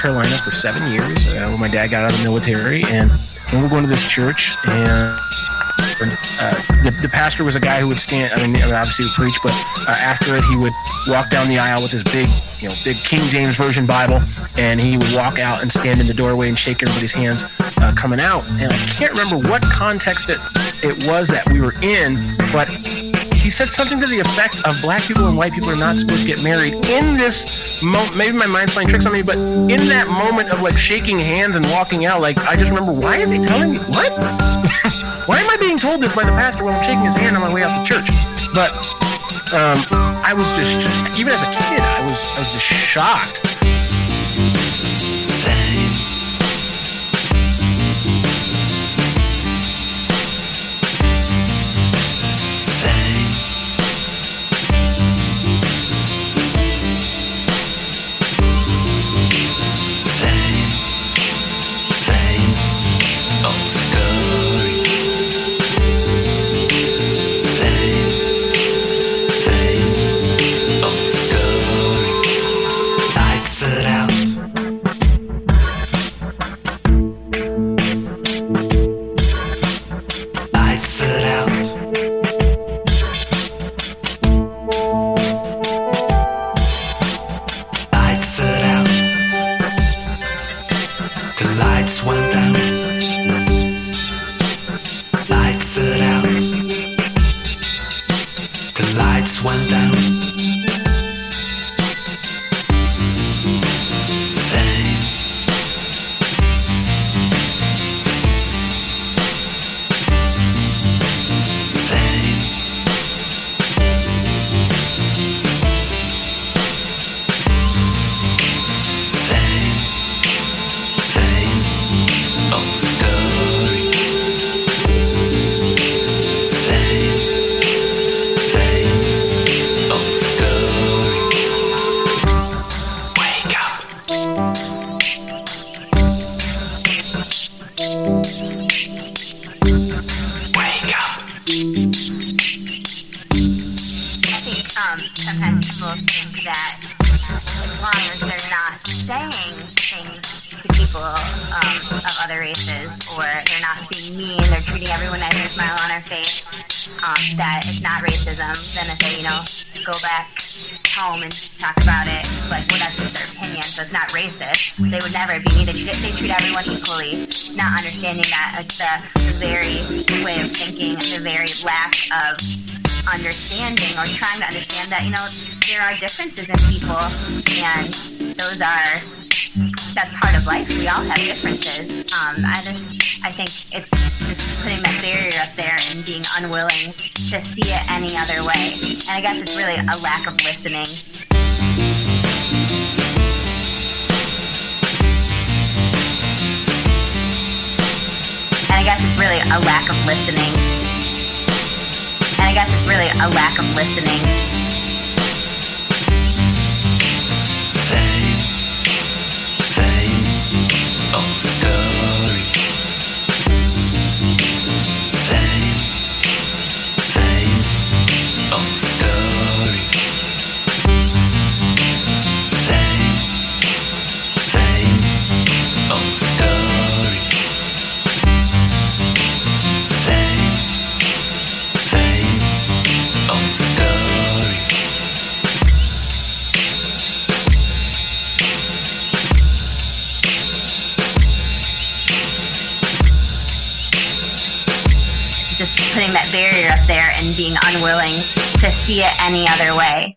Carolina for seven years uh, when my dad got out of the military, and we were going to this church, and uh, the, the pastor was a guy who would stand. I mean, obviously would preach, but uh, after it, he would walk down the aisle with his big, you know, big King James version Bible, and he would walk out and stand in the doorway and shake everybody's hands uh, coming out. And I can't remember what context it it was that we were in, but he said something to the effect of black people and white people are not supposed to get married in this moment. Maybe my mind's playing tricks on me, but in that moment of like shaking hands and walking out, like I just remember, why is he telling me what? why am I being told this by the pastor when I'm shaking his hand on my way out to church? But um, I was just, even as a kid, I was, I was just shocked people think that they're not saying things to people um, of other races, or they're not being mean, they're treating everyone nice they a smile on their face, um, that it's not racism, then I say, you know, go back home and talk about it. Like, well, that's just their opinion, so it's not racist. They would never be mean. They treat, they treat everyone equally, not understanding that it's the, the very way of thinking, the very lack of understanding or trying to understand that, you know, differences in people, and those are that's part of life. We all have differences. Um, I just I think it's just putting that barrier up there and being unwilling to see it any other way. And I guess it's really a lack of listening. And I guess it's really a lack of listening. And I guess it's really a lack of listening. Thank you. Barrier up there and being unwilling to see it any other way.